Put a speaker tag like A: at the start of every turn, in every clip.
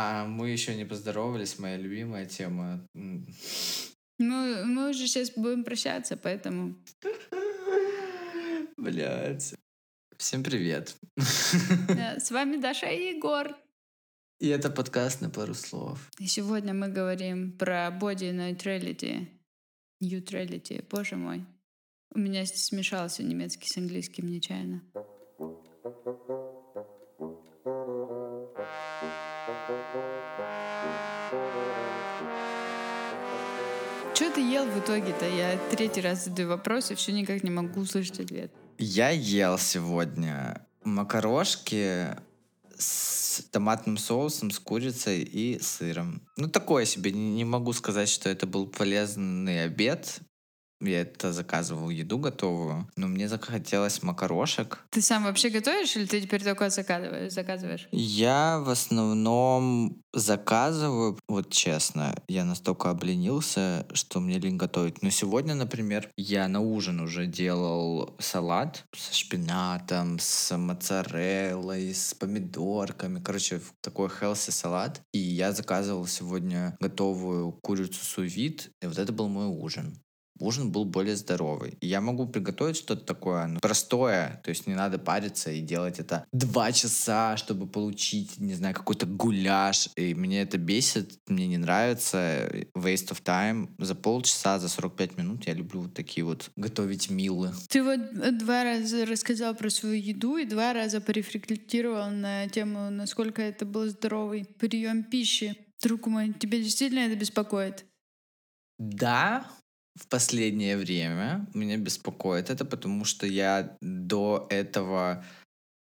A: А мы еще не поздоровались, моя любимая тема.
B: Мы, мы уже сейчас будем прощаться, поэтому...
A: Блять. Всем привет.
B: Да, с вами Даша и Егор.
A: И это подкаст на пару слов.
B: И сегодня мы говорим про body neutrality. Neutrality, боже мой. У меня смешался немецкий с английским нечаянно. Ел в итоге-то? Я третий раз задаю вопрос и все никак не могу услышать ответ.
A: Я ел сегодня макарошки с томатным соусом, с курицей и сыром. Ну, такое себе. Не могу сказать, что это был полезный обед. Я это заказывал еду готовую, но мне захотелось макарошек.
B: Ты сам вообще готовишь или ты теперь только заказываешь? заказываешь?
A: Я в основном заказываю, вот честно, я настолько обленился, что мне лень готовить. Но сегодня, например, я на ужин уже делал салат со шпинатом, с моцареллой, с помидорками. Короче, такой healthy салат. И я заказывал сегодня готовую курицу сувид, и вот это был мой ужин ужин был более здоровый. И я могу приготовить что-то такое ну, простое, то есть не надо париться и делать это два часа, чтобы получить, не знаю, какой-то гуляш. И мне это бесит, мне не нравится. Waste of time. За полчаса, за 45 минут я люблю вот такие вот готовить милы.
B: Ты вот два раза рассказал про свою еду и два раза порефлектировал на тему, насколько это был здоровый прием пищи. Друг мой, тебя действительно это беспокоит?
A: Да, в последнее время меня беспокоит это, потому что я до этого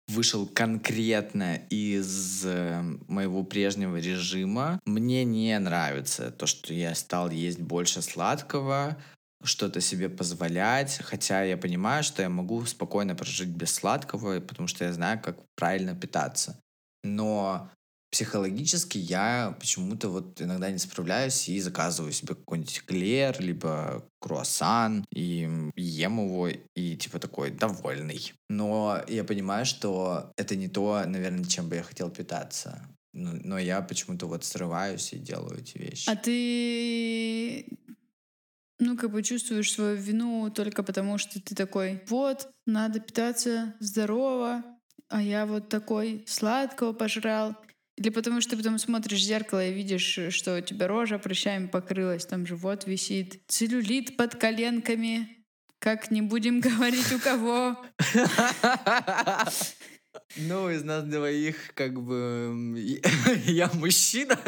A: вышел конкретно из э, моего прежнего режима. Мне не нравится то, что я стал есть больше сладкого, что-то себе позволять, хотя я понимаю, что я могу спокойно прожить без сладкого, потому что я знаю, как правильно питаться. Но психологически я почему-то вот иногда не справляюсь и заказываю себе какой-нибудь клер, либо круассан, и ем его, и типа такой довольный. Но я понимаю, что это не то, наверное, чем бы я хотел питаться. Но, но я почему-то вот срываюсь и делаю эти вещи.
B: А ты ну, как бы чувствуешь свою вину только потому, что ты такой, вот, надо питаться здорово, а я вот такой сладкого пожрал. Или потому что ты потом смотришь в зеркало и видишь, что у тебя рожа прыщами покрылась, там живот висит, целлюлит под коленками. Как не будем говорить у кого.
A: Ну, из нас двоих, как бы, я мужчина.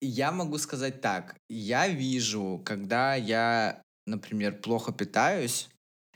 A: Я могу сказать так. Я вижу, когда я, например, плохо питаюсь,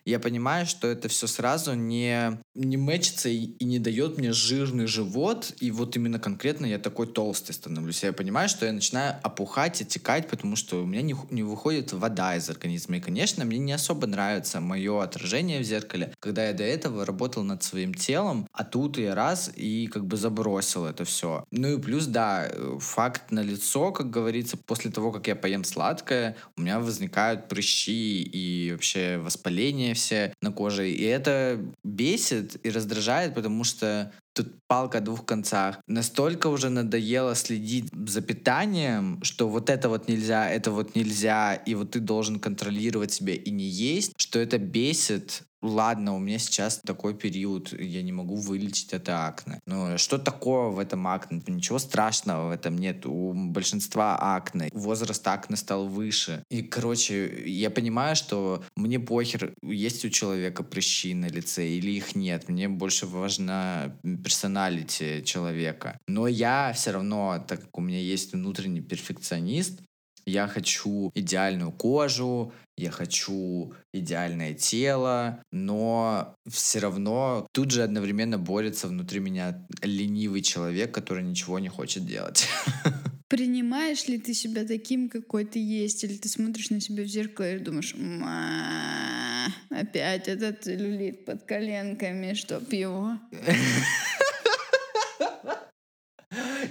A: я понимаю, что это все сразу не, не мэчится и, и не дает мне жирный живот, и вот именно конкретно я такой толстый становлюсь. Я понимаю, что я начинаю опухать, отекать, потому что у меня не, не выходит вода из организма. И, конечно, мне не особо нравится мое отражение в зеркале, когда я до этого работал над своим телом, а тут я раз и как бы забросил это все. Ну и плюс, да, факт на лицо, как говорится, после того, как я поем сладкое, у меня возникают прыщи и вообще воспаление все на коже. И это бесит и раздражает, потому что тут палка о двух концах. Настолько уже надоело следить за питанием, что вот это вот нельзя, это вот нельзя, и вот ты должен контролировать себя и не есть, что это бесит ладно, у меня сейчас такой период, я не могу вылечить это акне. Но что такого в этом акне? Ничего страшного в этом нет. У большинства акне возраст акне стал выше. И, короче, я понимаю, что мне похер, есть у человека прыщи на лице или их нет. Мне больше важна персоналити человека. Но я все равно, так как у меня есть внутренний перфекционист, я хочу идеальную кожу, я хочу идеальное тело, но все равно тут же одновременно борется внутри меня ленивый человек, который ничего не хочет делать.
B: Принимаешь ли ты себя таким, какой ты есть, или ты смотришь на себя в зеркало и думаешь, опять этот целлюлит под коленками, чтоб его.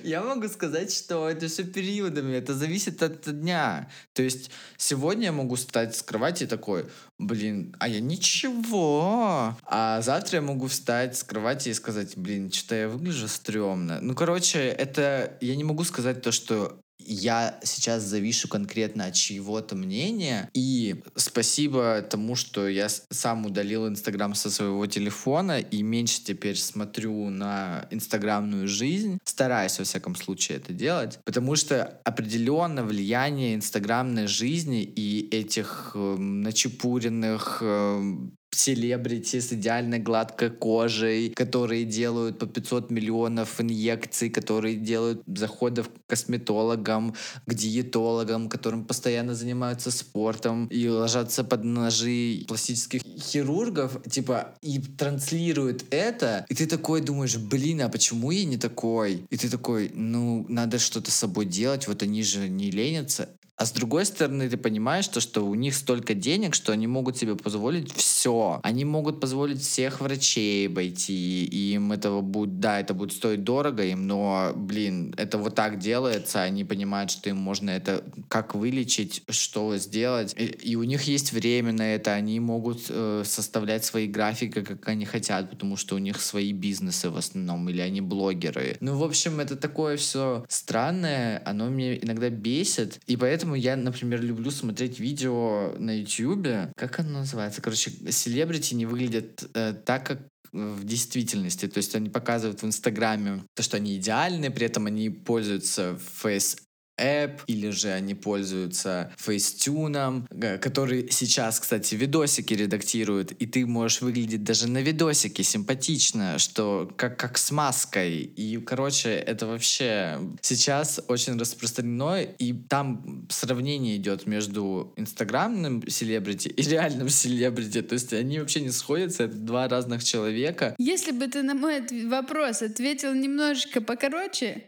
A: Я могу сказать, что это все периодами, это зависит от дня. То есть сегодня я могу встать с кровати такой, блин, а я ничего. А завтра я могу встать с кровати и сказать, блин, что-то я выгляжу стрёмно. Ну, короче, это я не могу сказать то, что я сейчас завишу конкретно от чьего-то мнения. И спасибо тому, что я сам удалил Инстаграм со своего телефона и меньше теперь смотрю на инстаграмную жизнь. Стараюсь, во всяком случае, это делать. Потому что определенно влияние инстаграмной жизни и этих э, начепуренных э, селебрити с идеально гладкой кожей, которые делают по 500 миллионов инъекций, которые делают заходов к косметологам, к диетологам, которым постоянно занимаются спортом и ложатся под ножи пластических хирургов, типа, и транслируют это, и ты такой думаешь, блин, а почему я не такой? И ты такой, ну, надо что-то с собой делать, вот они же не ленятся. А с другой стороны, ты понимаешь, то, что у них столько денег, что они могут себе позволить все. Они могут позволить всех врачей обойти, и им этого будет, да, это будет стоить дорого им, но, блин, это вот так делается, они понимают, что им можно это как вылечить, что сделать, и, и у них есть время на это, они могут э, составлять свои графики, как они хотят, потому что у них свои бизнесы в основном, или они блогеры. Ну, в общем, это такое все странное, оно меня иногда бесит, и поэтому поэтому я, например, люблю смотреть видео на YouTube. Как оно называется? Короче, селебрити не выглядят э, так, как в действительности. То есть они показывают в Инстаграме то, что они идеальны, при этом они пользуются Face App, или же они пользуются фейстюном, который сейчас, кстати, видосики редактирует, и ты можешь выглядеть даже на видосике симпатично, что как, как с маской. И, короче, это вообще сейчас очень распространено, и там сравнение идет между инстаграмным селебрити и реальным селебрити. То есть они вообще не сходятся, это два разных человека.
B: Если бы ты на мой вопрос ответил немножечко покороче,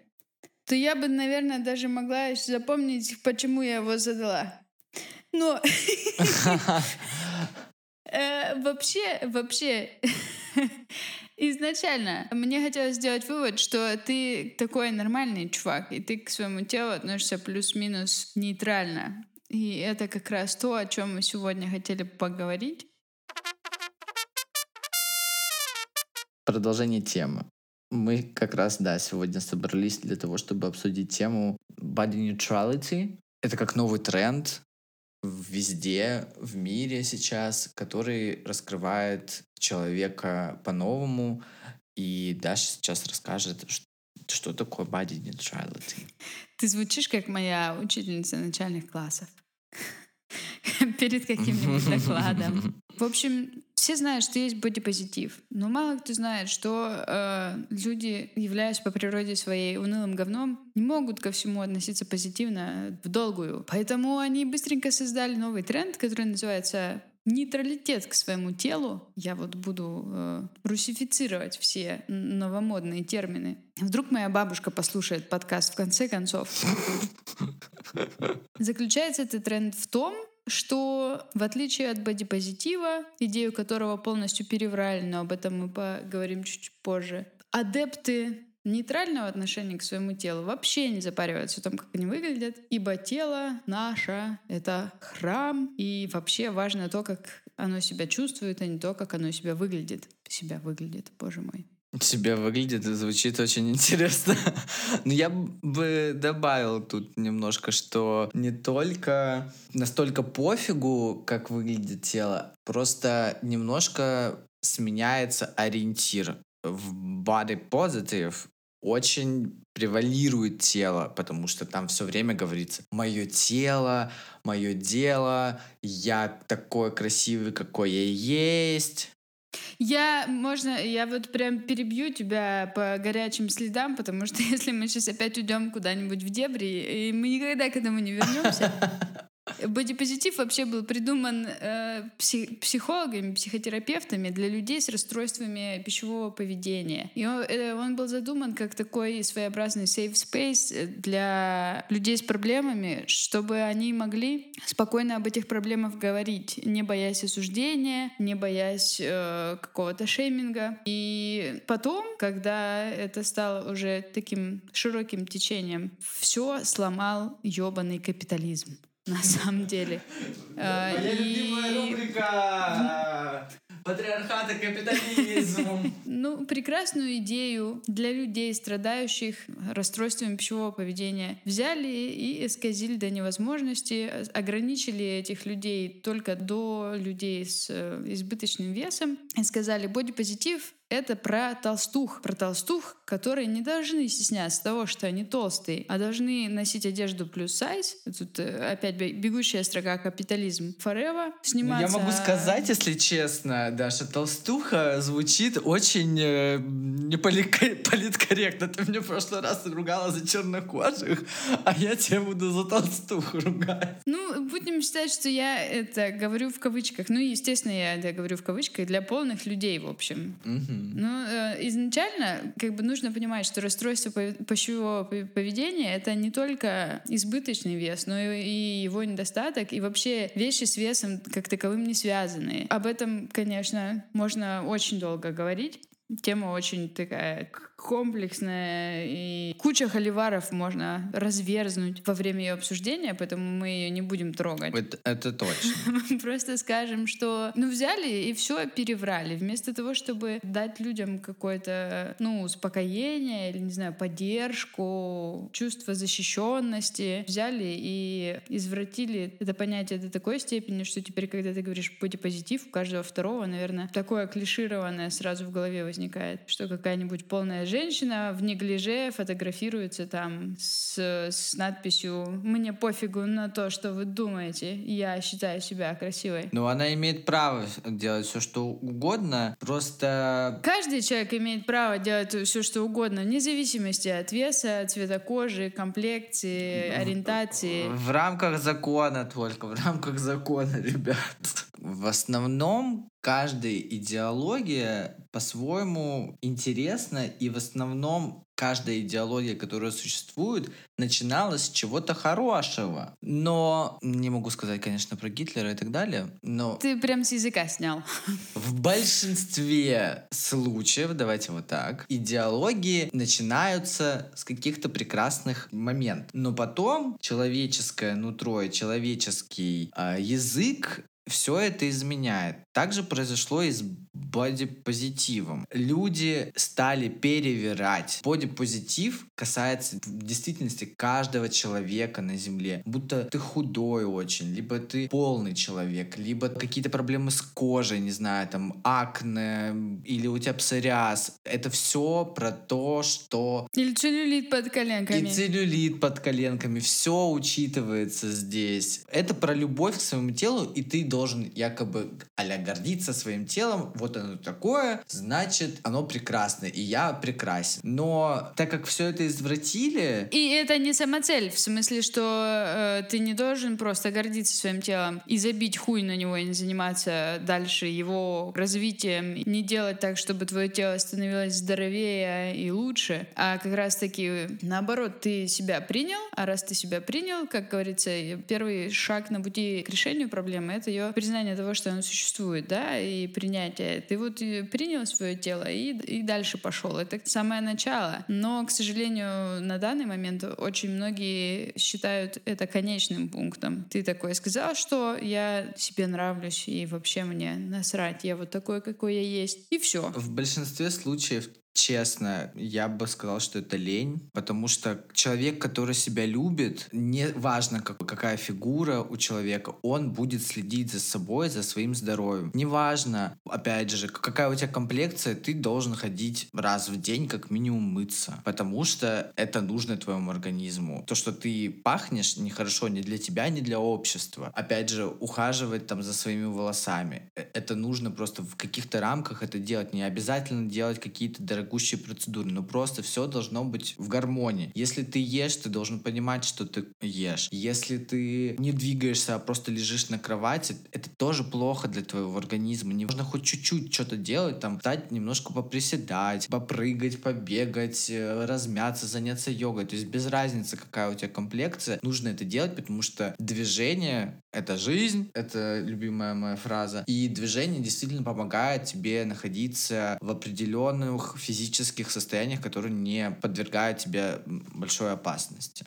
B: то я бы, наверное, даже могла запомнить, почему я его задала. Но э, вообще, вообще, изначально мне хотелось сделать вывод, что ты такой нормальный чувак, и ты к своему телу относишься плюс-минус нейтрально. И это как раз то, о чем мы сегодня хотели поговорить.
A: Продолжение темы. Мы как раз, да, сегодня собрались для того, чтобы обсудить тему body neutrality. Это как новый тренд везде в мире сейчас, который раскрывает человека по-новому. И Даша сейчас расскажет, что такое body neutrality.
B: Ты звучишь как моя учительница начальных классов перед каким-нибудь докладом. В общем, все знают, что есть бодипозитив, но мало кто знает, что э, люди, являясь по природе своей унылым говном, не могут ко всему относиться позитивно в долгую. Поэтому они быстренько создали новый тренд, который называется нейтралитет к своему телу. Я вот буду э, русифицировать все новомодные термины. Вдруг моя бабушка послушает подкаст в конце концов. Заключается этот тренд в том, что в отличие от бодипозитива, идею которого полностью переврали, но об этом мы поговорим чуть позже, адепты нейтрального отношения к своему телу вообще не запариваются о том, как они выглядят, ибо тело наше — это храм, и вообще важно то, как оно себя чувствует, а не то, как оно себя выглядит. Себя выглядит, боже мой
A: себя выглядит и звучит очень интересно. Но я бы добавил тут немножко, что не только настолько пофигу, как выглядит тело, просто немножко сменяется ориентир. В body positive очень превалирует тело, потому что там все время говорится «мое тело», «мое дело», «я такой красивый, какой я есть»,
B: я, можно, я вот прям перебью тебя по горячим следам, потому что если мы сейчас опять уйдем куда-нибудь в дебри, и мы никогда к этому не вернемся. Бодипозитив вообще был придуман э, псих, психологами, психотерапевтами для людей с расстройствами пищевого поведения. И он, э, он был задуман как такой своеобразный safe space для людей с проблемами, чтобы они могли спокойно об этих проблемах говорить, не боясь осуждения, не боясь э, какого-то шейминга. И потом, когда это стало уже таким широким течением, все сломал ебаный капитализм на самом деле.
A: Моя любимая рубрика! Патриархат и капитализм.
B: Ну, прекрасную идею для людей, страдающих расстройствами пищевого поведения, взяли и исказили до невозможности, ограничили этих людей только до людей с э, избыточным весом и сказали, бодипозитив это про толстух. Про толстух, которые не должны стесняться того, что они толстые, а должны носить одежду плюс сайз. Тут э, опять бегущая строка капитализм. Форева сниматься...
A: Ну, я могу сказать, если честно, Даша, толстуха звучит очень э, неполиткорректно. Ты мне в прошлый раз ругала за чернокожих, а я тебя буду за толстуху ругать.
B: Ну, будем считать, что я это говорю в кавычках. Ну, естественно, я это говорю в кавычках для полных людей, в общем.
A: Угу.
B: Ну, э, изначально как бы нужно понимать, что расстройство пищевого поведения — это не только избыточный вес, но и его недостаток, и вообще вещи с весом как таковым не связаны. Об этом, конечно, можно очень долго говорить. Тема очень такая комплексная, и куча холиваров можно разверзнуть во время ее обсуждения, поэтому мы ее не будем трогать.
A: Это, это точно.
B: Мы просто скажем, что ну взяли и все переврали. Вместо того, чтобы дать людям какое-то, ну, успокоение или, не знаю, поддержку, чувство защищенности, взяли и извратили это понятие до такой степени, что теперь, когда ты говоришь позитив, у каждого второго, наверное, такое клишированное сразу в голове возникает, что какая-нибудь полная женщина в неглиже фотографируется там с, с надписью «Мне пофигу на то, что вы думаете, я считаю себя красивой».
A: Ну, она имеет право делать все, что угодно, просто...
B: Каждый человек имеет право делать все, что угодно, вне зависимости от веса, цвета кожи, комплекции, ориентации.
A: В, в рамках закона только, в рамках закона, ребят. В основном каждая идеология по-своему интересна, и в основном каждая идеология, которая существует, начиналась с чего-то хорошего. Но не могу сказать, конечно, про Гитлера и так далее, но...
B: Ты прям с языка снял.
A: В большинстве случаев, давайте вот так, идеологии начинаются с каких-то прекрасных моментов. Но потом человеческое нутро и человеческий э, язык все это изменяет. Также произошло и с бодипозитивом. Люди стали перевирать. Бодипозитив касается в действительности каждого человека на Земле. Будто ты худой очень, либо ты полный человек, либо какие-то проблемы с кожей, не знаю, там акне, или у тебя псориаз. Это все про то, что...
B: Или целлюлит под коленками.
A: И целлюлит под коленками. Все учитывается здесь. Это про любовь к своему телу, и ты должен якобы а гордиться своим телом. Вот оно такое, значит, оно прекрасно, и я прекрасен. Но так как все это извратили...
B: И это не самоцель, в смысле, что э, ты не должен просто гордиться своим телом и забить хуй на него и не заниматься дальше его развитием, не делать так, чтобы твое тело становилось здоровее и лучше, а как раз-таки наоборот, ты себя принял, а раз ты себя принял, как говорится, первый шаг на пути к решению проблемы — это ее признание того, что оно существует, да, и принятие. Ты вот принял свое тело и, и дальше пошел. Это самое начало. Но, к сожалению, на данный момент очень многие считают это конечным пунктом. Ты такой сказал, что я себе нравлюсь, и вообще мне насрать, я вот такой, какой я есть, и все.
A: В большинстве случаев честно, я бы сказал, что это лень, потому что человек, который себя любит, не важно, как, какая фигура у человека, он будет следить за собой, за своим здоровьем. Неважно, опять же, какая у тебя комплекция, ты должен ходить раз в день как минимум мыться, потому что это нужно твоему организму. То, что ты пахнешь, нехорошо ни для тебя, ни для общества. Опять же, ухаживать там за своими волосами. Э, это нужно просто в каких-то рамках это делать. Не обязательно делать какие-то дорогие дорогущие процедуры, но просто все должно быть в гармонии. Если ты ешь, ты должен понимать, что ты ешь. Если ты не двигаешься, а просто лежишь на кровати, это тоже плохо для твоего организма. Не нужно хоть чуть-чуть что-то делать, там, стать немножко поприседать, попрыгать, побегать, э, размяться, заняться йогой. То есть без разницы, какая у тебя комплекция, нужно это делать, потому что движение — это жизнь, это любимая моя фраза. И движение действительно помогает тебе находиться в определенных физических состояниях, которые не подвергают тебе большой опасности.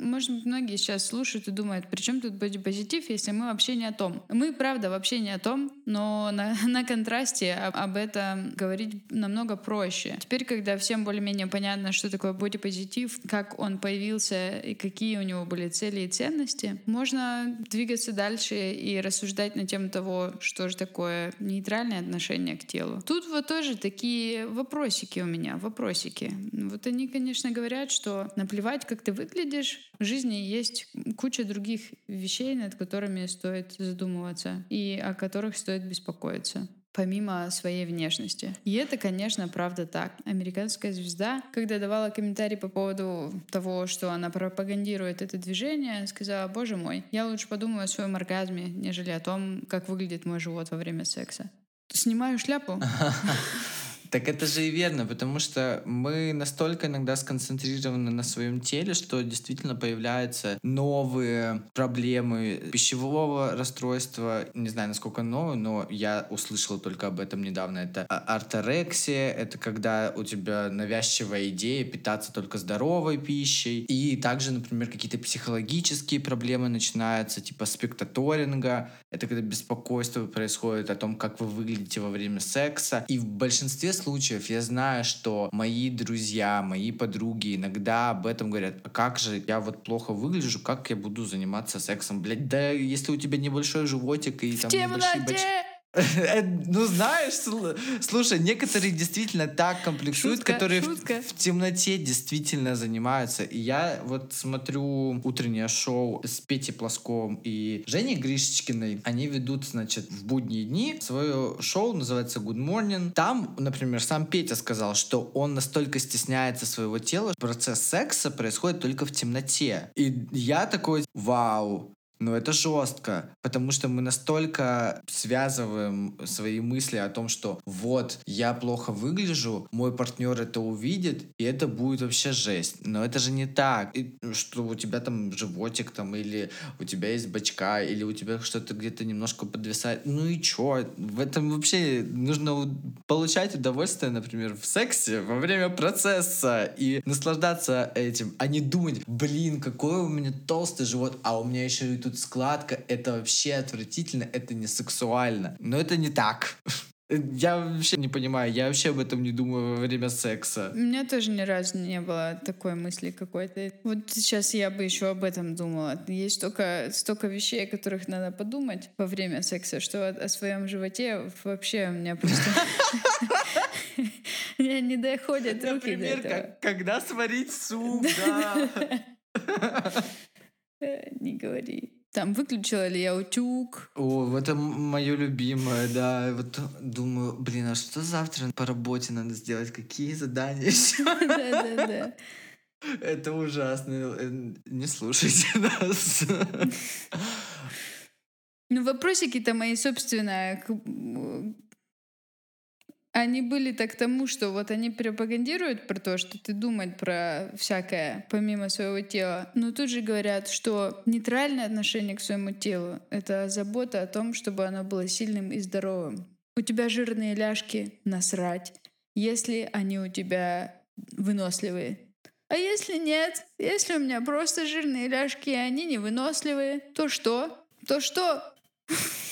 B: Может быть, многие сейчас слушают и думают, при чем тут бодипозитив, если мы вообще не о том. Мы, правда, вообще не о том, но на, на контрасте об, об этом говорить намного проще. Теперь, когда всем более-менее понятно, что такое бодипозитив, как он появился и какие у него были цели и ценности, можно двигаться дальше и рассуждать на тему того, что же такое нейтральное отношение к телу. Тут вот тоже такие вопросики у меня, вопросики. Вот они, конечно, говорят, что наплевать, как ты выглядишь, в жизни есть куча других вещей, над которыми стоит задумываться и о которых стоит беспокоиться помимо своей внешности. И это, конечно, правда так. Американская звезда, когда давала комментарий по поводу того, что она пропагандирует это движение, сказала, боже мой, я лучше подумаю о своем оргазме, нежели о том, как выглядит мой живот во время секса. Снимаю шляпу.
A: Так это же и верно, потому что мы настолько иногда сконцентрированы на своем теле, что действительно появляются новые проблемы пищевого расстройства. Не знаю, насколько новые, но я услышал только об этом недавно. Это орторексия, это когда у тебя навязчивая идея питаться только здоровой пищей. И также, например, какие-то психологические проблемы начинаются, типа спектаторинга. Это когда беспокойство происходит о том, как вы выглядите во время секса. И в большинстве случаев я знаю, что мои друзья, мои подруги иногда об этом говорят. А как же я вот плохо выгляжу, как я буду заниматься сексом? Блять, да если у тебя небольшой животик и там небольшие бочки... Э, ну, знаешь, слушай, некоторые действительно так комплексуют, шутка, которые шутка. В, в темноте действительно занимаются. И я вот смотрю утреннее шоу с Петей Плосковым и Женей Гришечкиной. Они ведут, значит, в будние дни свое шоу, называется Good Morning. Там, например, сам Петя сказал, что он настолько стесняется своего тела, процесс секса происходит только в темноте. И я такой, вау, но это жестко, потому что мы настолько связываем свои мысли о том, что вот, я плохо выгляжу, мой партнер это увидит, и это будет вообще жесть. Но это же не так, и, что у тебя там животик там, или у тебя есть бачка, или у тебя что-то где-то немножко подвисает. Ну и чё? В этом вообще нужно получать удовольствие, например, в сексе во время процесса и наслаждаться этим, а не думать, блин, какой у меня толстый живот, а у меня еще и тут складка, это вообще отвратительно, это не сексуально. Но это не так. Я вообще не понимаю, я вообще об этом не думаю во время секса.
B: У меня тоже ни разу не было такой мысли какой-то. Вот сейчас я бы еще об этом думала. Есть столько, столько вещей, о которых надо подумать во время секса, что о, о своем животе вообще у меня просто... Не доходят руки
A: Например, когда сварить суп, да.
B: Не говори. Там выключила ли я утюг?
A: О, это мое любимое, да. Вот думаю, блин, а что завтра по работе надо сделать? Какие задания еще? Да-да-да. Это ужасно. Э, не слушайте нас.
B: Ну, вопросики-то мои, собственно, они были так тому, что вот они пропагандируют про то, что ты думать про всякое помимо своего тела, но тут же говорят, что нейтральное отношение к своему телу — это забота о том, чтобы оно было сильным и здоровым. У тебя жирные ляжки — насрать, если они у тебя выносливые. А если нет, если у меня просто жирные ляжки, и они невыносливые, то что? То что?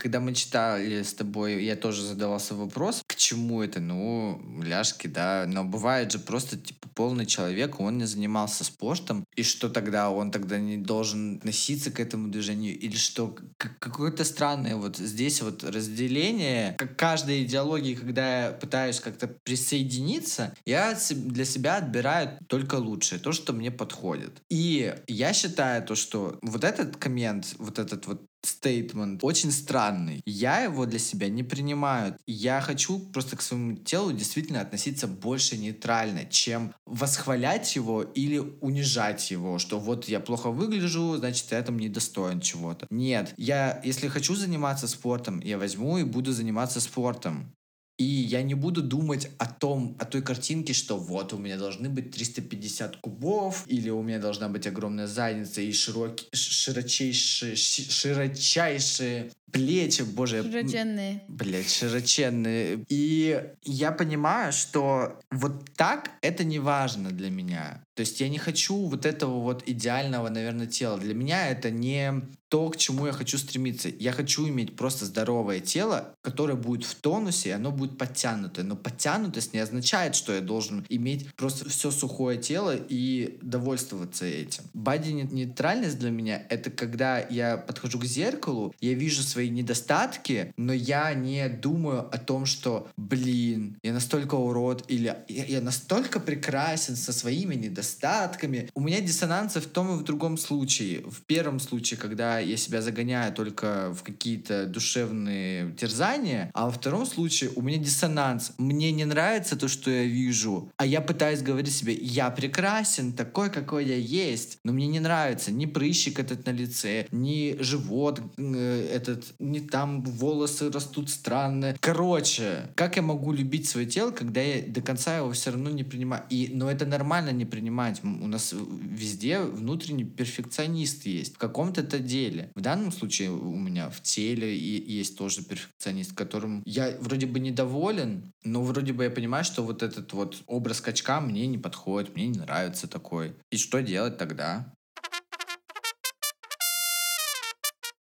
A: Когда мы читали с тобой, я тоже задавался вопрос, к чему это? Ну, ляжки, да. Но бывает же просто, типа, полный человек, он не занимался спортом, и что тогда? Он тогда не должен носиться к этому движению? Или что? Какое-то странное вот здесь вот разделение. Как каждой идеологии, когда я пытаюсь как-то присоединиться, я для себя отбираю только лучшее, то, что мне подходит. И я считаю то, что вот этот коммент, вот этот вот стейтмент очень странный. Я его для себя не принимаю. Я хочу просто к своему телу действительно относиться больше нейтрально, чем восхвалять его или унижать его, что вот я плохо выгляжу, значит, я там недостоин чего-то. Нет, я, если хочу заниматься спортом, я возьму и буду заниматься спортом. И я не буду думать о том, о той картинке, что вот у меня должны быть 350 кубов, или у меня должна быть огромная задница и широкие, широчайшие, широчайшие плечи, боже.
B: Широченные.
A: Блять, широченные. И я понимаю, что вот так это не важно для меня. То есть я не хочу вот этого вот идеального, наверное, тела. Для меня это не то, к чему я хочу стремиться. Я хочу иметь просто здоровое тело, которое будет в тонусе, и оно будет подтянутое. Но подтянутость не означает, что я должен иметь просто все сухое тело и довольствоваться этим. Бади-нейтральность для меня — это когда я подхожу к зеркалу, я вижу свои недостатки, но я не думаю о том, что, блин, я настолько урод, или я, я настолько прекрасен со своими недостатками. У меня диссонансы в том и в другом случае. В первом случае, когда я себя загоняю только в какие-то душевные терзания, а во втором случае у меня диссонанс. Мне не нравится то, что я вижу, а я пытаюсь говорить себе, я прекрасен, такой, какой я есть, но мне не нравится ни прыщик этот на лице, ни живот э, этот, ни там волосы растут странно. Короче, как я могу любить свое тело, когда я до конца его все равно не принимаю? И, но это нормально не принимать. У нас везде внутренний перфекционист есть. В каком-то это деле. В данном случае у меня в теле и есть тоже перфекционист, которым я вроде бы недоволен, но вроде бы я понимаю, что вот этот вот образ качка мне не подходит, мне не нравится такой. И что делать тогда?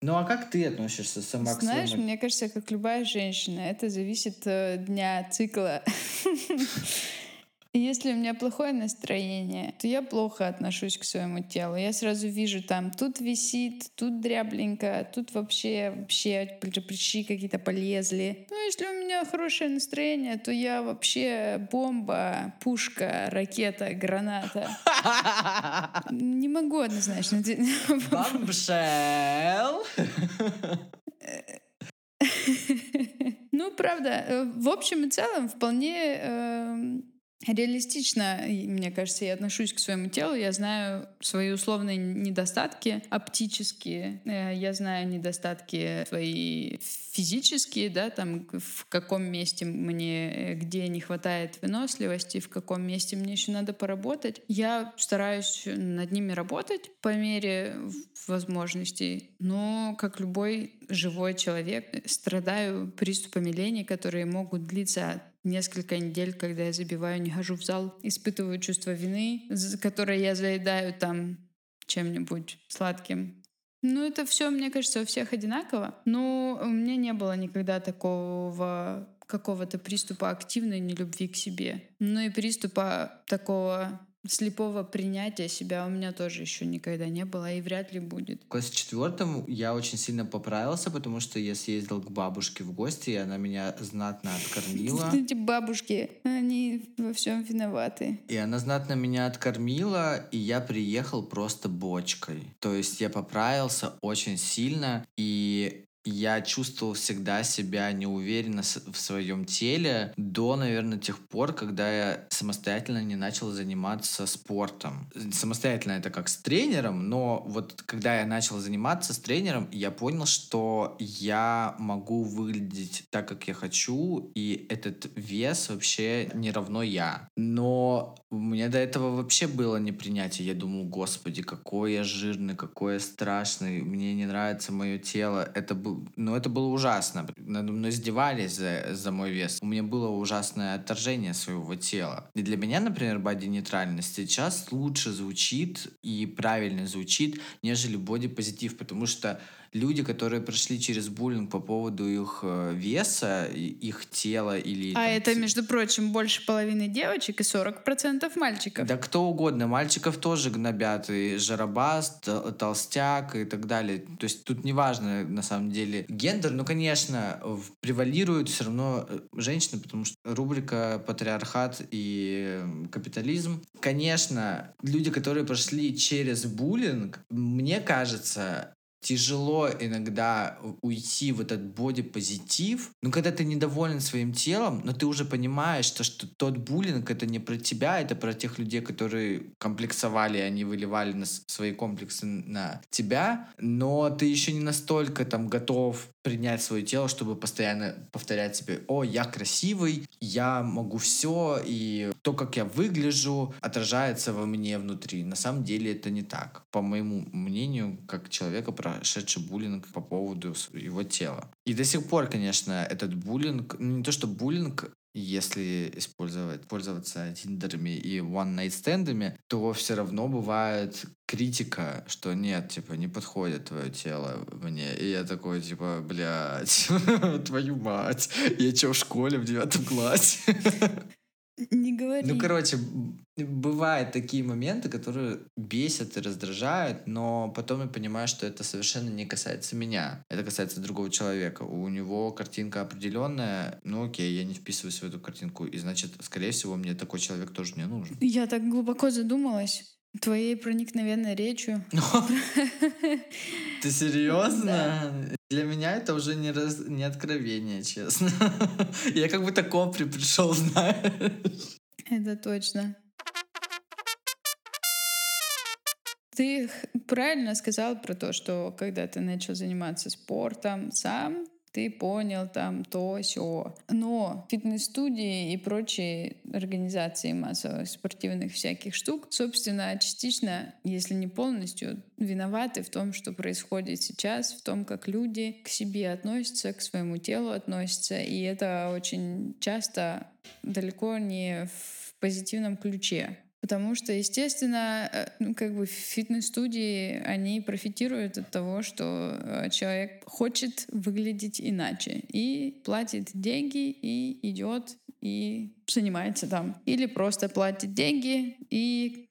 A: Ну а как ты относишься сама
B: к Знаешь, мне кажется, как любая женщина, это зависит э, дня цикла. Если у меня плохое настроение, то я плохо отношусь к своему телу. Я сразу вижу там, тут висит, тут дрябленько, тут вообще, вообще прыщи какие-то полезли. Ну, если у меня хорошее настроение, то я вообще бомба, пушка, ракета, граната. Не могу однозначно.
A: Бомбшел.
B: Ну, правда, э, в общем и целом вполне эм, реалистично, мне кажется, я отношусь к своему телу. Я знаю свои условные недостатки оптические, э, я знаю недостатки свои физические, да, там в каком месте мне, э, где не хватает выносливости, в каком месте мне еще надо поработать. Я стараюсь над ними работать по мере возможностей, но как любой живой человек страдаю приступами лени, которые могут длиться несколько недель, когда я забиваю, не хожу в зал, испытываю чувство вины, которое я заедаю там чем-нибудь сладким. Ну, это все, мне кажется, у всех одинаково. Но у меня не было никогда такого какого-то приступа активной нелюбви к себе. Ну и приступа такого слепого принятия себя у меня тоже еще никогда не было и вряд ли будет.
A: В классе четвертом я очень сильно поправился, потому что я съездил к бабушке в гости, и она меня знатно откормила.
B: Эти бабушки, они во всем виноваты.
A: И она знатно меня откормила, и я приехал просто бочкой. То есть я поправился очень сильно, и я чувствовал всегда себя неуверенно в своем теле до, наверное, тех пор, когда я самостоятельно не начал заниматься спортом. Самостоятельно это как с тренером, но вот когда я начал заниматься с тренером, я понял, что я могу выглядеть так, как я хочу, и этот вес вообще не равно я. Но у меня до этого вообще было непринятие. Я думал, господи, какой я жирный, какой я страшный, мне не нравится мое тело. Это был ну, это было ужасно. Надо мной издевались за, за мой вес. У меня было ужасное отторжение своего тела. И для меня, например, боди-нейтральность сейчас лучше звучит и правильно звучит, нежели боди-позитив, потому что люди, которые прошли через буллинг по поводу их э, веса, их тела или...
B: А там, это, между прочим, больше половины девочек и 40% мальчиков.
A: Да кто угодно. Мальчиков тоже гнобят. И жарабас, толстяк и так далее. То есть тут неважно, на самом деле, гендер. Ну, конечно, превалируют все равно э, женщины, потому что рубрика «Патриархат и капитализм». Конечно, люди, которые прошли через буллинг, мне кажется, тяжело иногда уйти в этот бодипозитив. Ну, когда ты недоволен своим телом, но ты уже понимаешь, что, что тот буллинг — это не про тебя, это про тех людей, которые комплексовали, они выливали на свои комплексы на тебя, но ты еще не настолько там готов принять свое тело, чтобы постоянно повторять себе, о, я красивый, я могу все, и то, как я выгляжу, отражается во мне внутри. На самом деле это не так. По моему мнению, как человека, прошедший буллинг по поводу его тела. И до сих пор, конечно, этот буллинг, ну не то что буллинг, если использовать, пользоваться тиндерами и one-night-стендами, то все равно бывает критика, что нет, типа, не подходит твое тело мне. И я такой, типа, блядь, твою мать, я что, в школе в девятом классе?
B: Не говори.
A: Ну, короче, бывают такие моменты, которые бесят и раздражают, но потом я понимаю, что это совершенно не касается меня. Это касается другого человека. У него картинка определенная, ну окей, я не вписываюсь в эту картинку, и значит, скорее всего, мне такой человек тоже не нужен.
B: Я так глубоко задумалась. Твоей проникновенной речью.
A: Ты серьезно? Для меня это уже не, раз... не откровение, честно. Я как будто копри пришел, знаешь.
B: Это точно. Ты правильно сказал про то, что когда ты начал заниматься спортом сам, ты понял там то, все. Но фитнес-студии и прочие организации массовых спортивных всяких штук, собственно, частично, если не полностью, виноваты в том, что происходит сейчас, в том, как люди к себе относятся, к своему телу относятся. И это очень часто далеко не в позитивном ключе. Потому что, естественно, э, ну, как бы фитнес-студии, они профитируют от того, что э, человек хочет выглядеть иначе и платит деньги и идет и занимается там. Или просто платит деньги и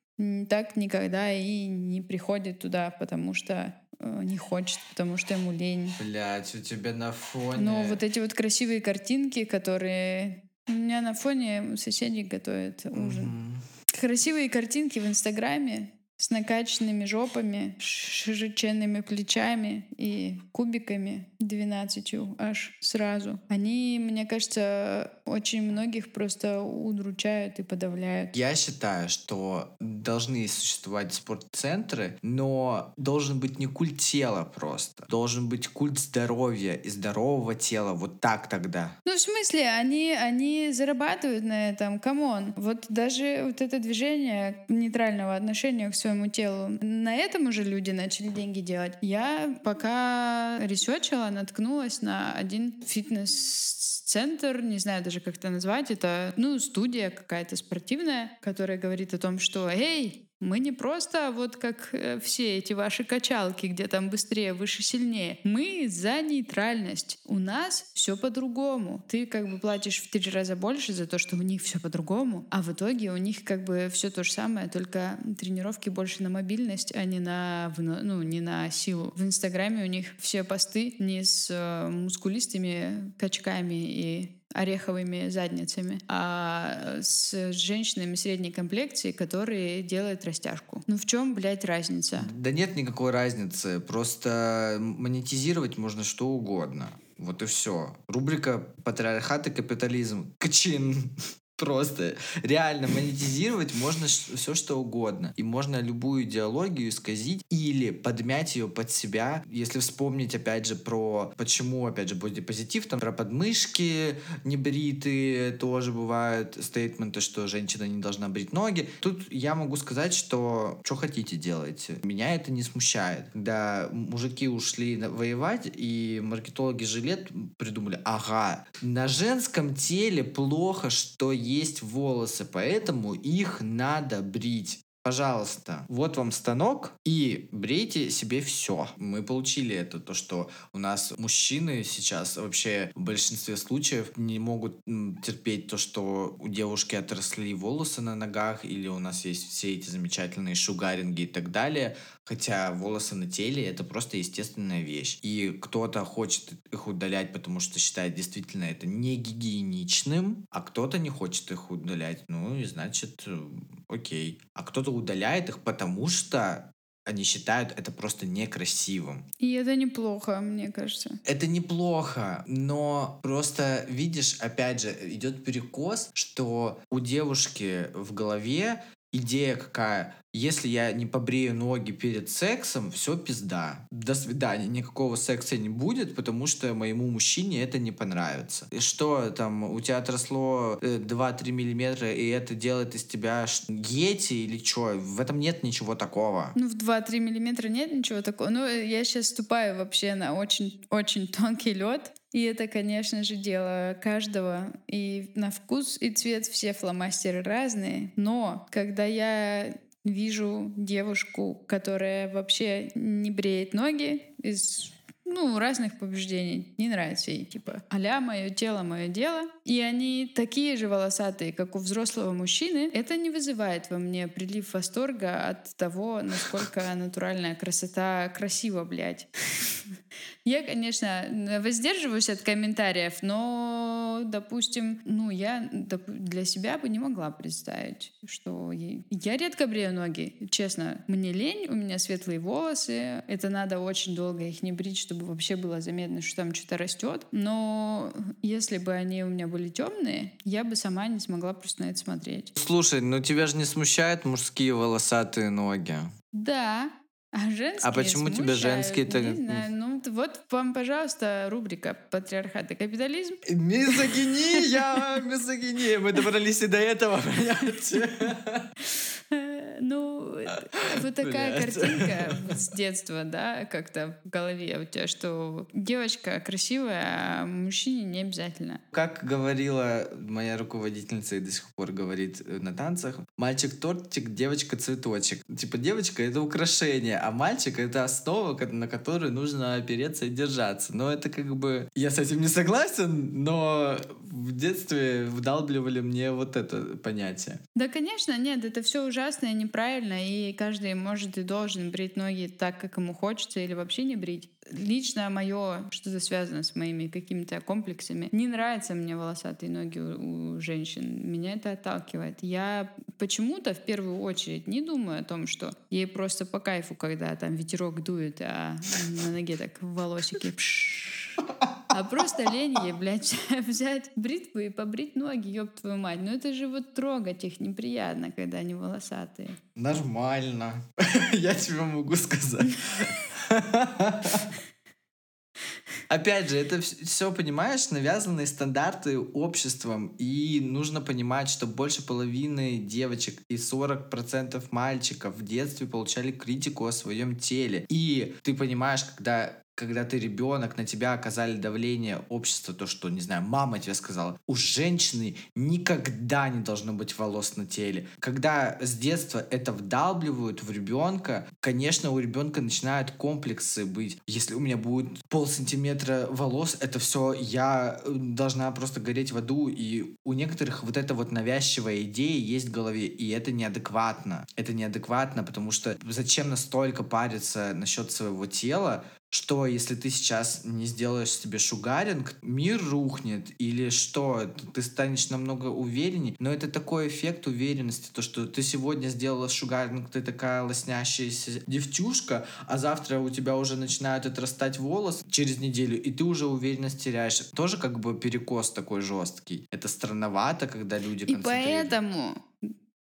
B: так никогда и не приходит туда, потому что э, не хочет, потому что ему лень.
A: Блять, у тебя на фоне...
B: Но вот эти вот красивые картинки, которые... У меня на фоне соседи готовят ужин. Mm-hmm. Красивые картинки в Инстаграме с накачанными жопами, широченными плечами и кубиками 12 аж сразу. Они, мне кажется, очень многих просто удручают и подавляют.
A: Я считаю, что должны существовать спортцентры, но должен быть не культ тела просто. Должен быть культ здоровья и здорового тела. Вот так тогда.
B: Ну, в смысле, они, они зарабатывают на этом, come on. Вот даже вот это движение нейтрального отношения к своему телу, на этом уже люди начали деньги делать. Я пока ресерчила, наткнулась на один фитнес-центр, не знаю даже, как это назвать, это, ну, студия какая-то спортивная, которая говорит о том, что, эй, мы не просто вот как э, все эти ваши качалки, где там быстрее, выше, сильнее. Мы за нейтральность. У нас все по-другому. Ты как бы платишь в три раза больше за то, что у них все по-другому, а в итоге у них как бы все то же самое, только тренировки больше на мобильность, а не на, ну, не на силу. В Инстаграме у них все посты не с э, мускулистыми качками и ореховыми задницами, а с женщинами средней комплекции, которые делают растяжку. Ну в чем, блядь, разница?
A: Да нет никакой разницы. Просто монетизировать можно что угодно. Вот и все. Рубрика «Патриархат и капитализм». Качин. Просто реально монетизировать можно все что угодно. И можно любую идеологию исказить или подмять ее под себя. Если вспомнить, опять же, про почему, опять же, позитив, там про подмышки небритые тоже бывают стейтменты, что женщина не должна брить ноги. Тут я могу сказать, что что хотите делайте. Меня это не смущает. Когда мужики ушли воевать, и маркетологи жилет придумали, ага, на женском теле плохо, что есть волосы, поэтому их надо брить. Пожалуйста, вот вам станок и брейте себе все. Мы получили это, то, что у нас мужчины сейчас вообще в большинстве случаев не могут терпеть то, что у девушки отросли волосы на ногах, или у нас есть все эти замечательные шугаринги и так далее. Хотя волосы на теле это просто естественная вещь. И кто-то хочет их удалять, потому что считает действительно это не гигиеничным, а кто-то не хочет их удалять. Ну и значит, э, окей. А кто-то удаляет их, потому что они считают это просто некрасивым.
B: И это неплохо, мне кажется.
A: Это неплохо, но просто видишь, опять же, идет перекос, что у девушки в голове идея какая? Если я не побрею ноги перед сексом, все пизда. До свидания. Никакого секса не будет, потому что моему мужчине это не понравится. И что там, у тебя отросло 2-3 э, миллиметра, и это делает из тебя гети или что? В этом нет ничего такого.
B: Ну, в 2-3 миллиметра нет ничего такого. Ну, я сейчас ступаю вообще на очень-очень тонкий лед. И это, конечно же, дело каждого. И на вкус и цвет все фломастеры разные. Но когда я вижу девушку, которая вообще не бреет ноги из ну, разных побуждений. Не нравится ей, типа, аля мое тело, мое дело. И они такие же волосатые, как у взрослого мужчины. Это не вызывает во мне прилив восторга от того, насколько натуральная красота красива, блядь. Я, конечно, воздерживаюсь от комментариев, но, допустим, ну, я для себя бы не могла представить, что я редко брею ноги. Честно, мне лень, у меня светлые волосы, это надо очень долго их не брить, чтобы вообще было заметно, что там что-то растет. Но если бы они у меня были темные, я бы сама не смогла просто на это смотреть.
A: Слушай, ну тебя же не смущают мужские волосатые ноги?
B: Да, а женские
A: А почему тебя женские-то...
B: Не знаю, ну вот вам, пожалуйста, рубрика «Патриархат и капитализм».
A: Мизогиния, мизогиния. Мы добрались и до этого понятия.
B: Ну, вот такая картинка с детства, да, как-то в голове у тебя, что девочка красивая, а мужчине не обязательно.
A: Как говорила моя руководительница и до сих пор говорит э, на танцах, мальчик тортик, девочка цветочек. Типа девочка это украшение, а мальчик это основа, на которой нужно опереться и держаться. Но это как бы... Я с этим не согласен, но в детстве вдалбливали мне вот это понятие.
B: Да, конечно, нет, это все ужасно и неправильно, и каждый может и должен брить ноги так, как ему хочется, или вообще не брить. Лично мое что-то связано с моими какими-то комплексами. Не нравятся мне волосатые ноги у, у женщин. Меня это отталкивает. Я почему-то в первую очередь не думаю о том, что ей просто по кайфу, когда там ветерок дует, а на ноге так волосики пш а просто лень ей, блядь, взять бритву и побрить ноги, ёб твою мать. Ну это же вот трогать их неприятно, когда они волосатые.
A: Нормально. Я тебе могу сказать. Опять же, это все, понимаешь, навязанные стандарты обществом, и нужно понимать, что больше половины девочек и 40% мальчиков в детстве получали критику о своем теле. И ты понимаешь, когда когда ты ребенок, на тебя оказали давление общества, то, что, не знаю, мама тебе сказала, у женщины никогда не должно быть волос на теле. Когда с детства это вдалбливают в ребенка, конечно, у ребенка начинают комплексы быть. Если у меня будет пол сантиметра волос, это все я э, должна просто гореть в аду. И у некоторых вот эта вот навязчивая идея есть в голове, и это неадекватно. Это неадекватно, потому что зачем настолько париться насчет своего тела, что если ты сейчас не сделаешь себе шугаринг, мир рухнет или что, ты станешь намного увереннее. Но это такой эффект уверенности, то, что ты сегодня сделала шугаринг, ты такая лоснящаяся девчушка, а завтра у тебя уже начинают отрастать волосы через неделю, и ты уже уверенность теряешь. Тоже как бы перекос такой жесткий. Это странновато, когда люди
B: И поэтому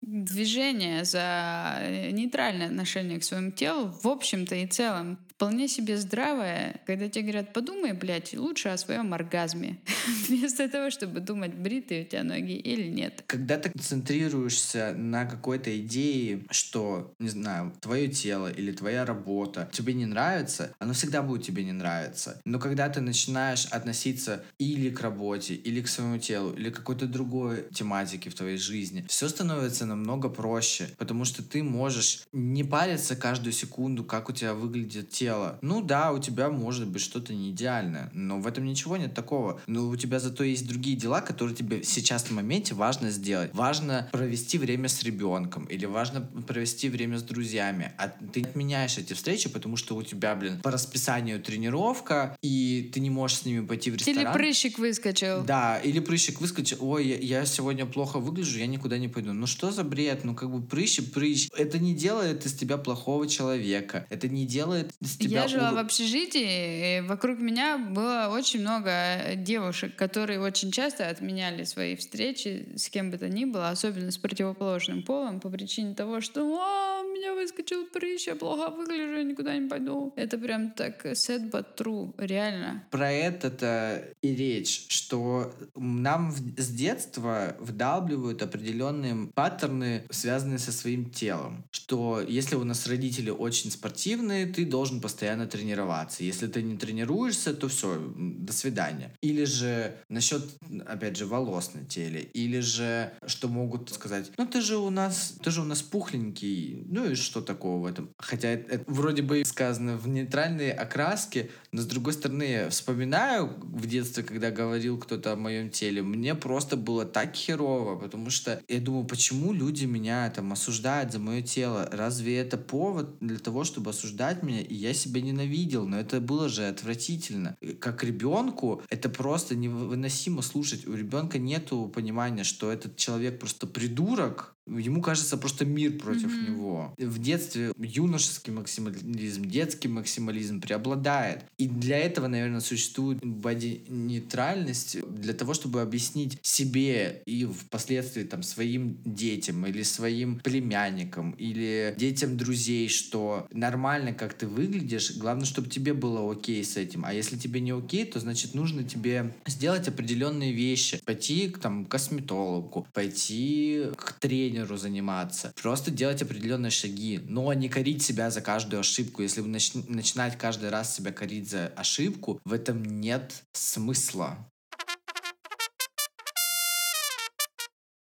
B: движение за нейтральное отношение к своему телу в общем-то и целом вполне себе здравое, когда тебе говорят, подумай, блядь, лучше о своем оргазме, вместо того, чтобы думать, бритые у тебя ноги или нет.
A: Когда ты концентрируешься на какой-то идее, что, не знаю, твое тело или твоя работа тебе не нравится, оно всегда будет тебе не нравиться. Но когда ты начинаешь относиться или к работе, или к своему телу, или к какой-то другой тематике в твоей жизни, все становится намного проще, потому что ты можешь не париться каждую секунду, как у тебя выглядит тело, тело. Ну да, у тебя может быть что-то не идеальное, но в этом ничего нет такого. Но у тебя зато есть другие дела, которые тебе сейчас в моменте важно сделать. Важно провести время с ребенком или важно провести время с друзьями. А ты отменяешь эти встречи, потому что у тебя, блин, по расписанию тренировка, и ты не можешь с ними пойти в ресторан.
B: Или прыщик выскочил.
A: Да, или прыщик выскочил. Ой, я, я сегодня плохо выгляжу, я никуда не пойду. Ну что за бред? Ну как бы прыщ и прыщ. Это не делает из тебя плохого человека. Это не делает из тебя...
B: Я жила в общежитии, и вокруг меня было очень много девушек, которые очень часто отменяли свои встречи с кем бы то ни было, особенно с противоположным полом, по причине того, что «О, у меня выскочил прыщ, я плохо выгляжу, я никуда не пойду». Это прям так sad but true, реально.
A: Про это-то и речь, что нам с детства вдалбливают определенные паттерны, связанные со своим телом. Что если у нас родители очень спортивные, ты должен постоянно тренироваться. Если ты не тренируешься, то все, до свидания. Или же насчет, опять же, волос на теле. Или же, что могут сказать, ну ты же у нас, ты же у нас пухленький. Ну и что такого в этом? Хотя это, это вроде бы сказано в нейтральной окраске, но с другой стороны, я вспоминаю в детстве, когда говорил кто-то о моем теле, мне просто было так херово, потому что я думаю, почему люди меня там осуждают за мое тело? Разве это повод для того, чтобы осуждать меня? И я себя ненавидел, но это было же отвратительно. Как ребенку это просто невыносимо слушать. У ребенка нету понимания, что этот человек просто придурок, Ему кажется просто мир против
B: Мгм.
A: него. В детстве юношеский максимализм, детский максимализм преобладает. И для этого, наверное, существует боди-нейтральность для того, чтобы объяснить себе и впоследствии там своим детям или своим племянникам или детям друзей, что нормально, как ты выглядишь, главное, чтобы тебе было окей с этим. А если тебе не окей, то значит нужно тебе сделать определенные вещи. Пойти к там, косметологу, пойти к тренеру заниматься. Просто делать определенные шаги, но не корить себя за каждую ошибку. Если вы нач- начинать каждый раз себя корить за ошибку, в этом нет смысла.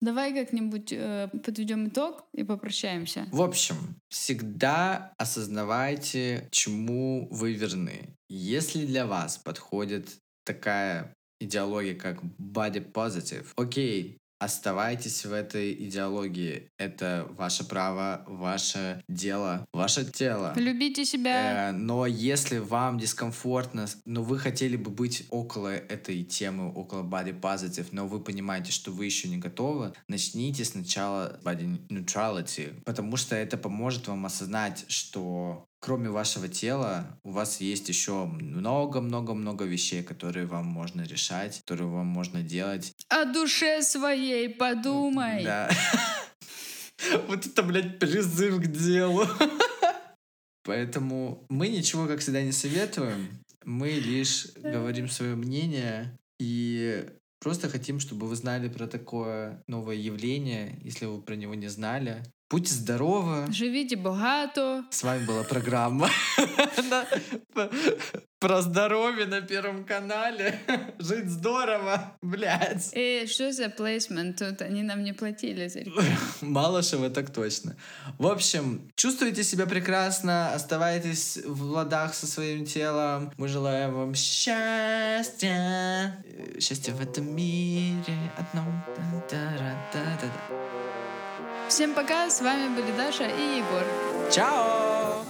B: Давай как-нибудь э, подведем итог и попрощаемся.
A: В общем, всегда осознавайте, чему вы верны. Если для вас подходит такая идеология, как body positive, окей, оставайтесь в этой идеологии. Это ваше право, ваше дело, ваше тело.
B: Любите себя.
A: Э, но если вам дискомфортно, но вы хотели бы быть около этой темы, около body positive, но вы понимаете, что вы еще не готовы, начните сначала body neutrality, потому что это поможет вам осознать, что кроме вашего тела у вас есть еще много-много-много вещей, которые вам можно решать, которые вам можно делать.
B: О душе своей подумай.
A: Да. Вот это, блядь, призыв к делу. Поэтому мы ничего, как всегда, не советуем. Мы лишь говорим свое мнение и просто хотим, чтобы вы знали про такое новое явление, если вы про него не знали. Будьте здоровы.
B: Живите багато.
A: С вами была программа про здоровье на Первом канале. Жить здорово, блядь.
B: И что за плейсмент? Тут они нам не платили за.
A: Малышева так точно. В общем, чувствуйте себя прекрасно, оставайтесь в ладах со своим телом. Мы желаем вам счастья. Э, Счастья в этом мире одном. Та-та-ра-та-та-та.
B: Всем пока, с вами были Даша и Егор.
A: Чао!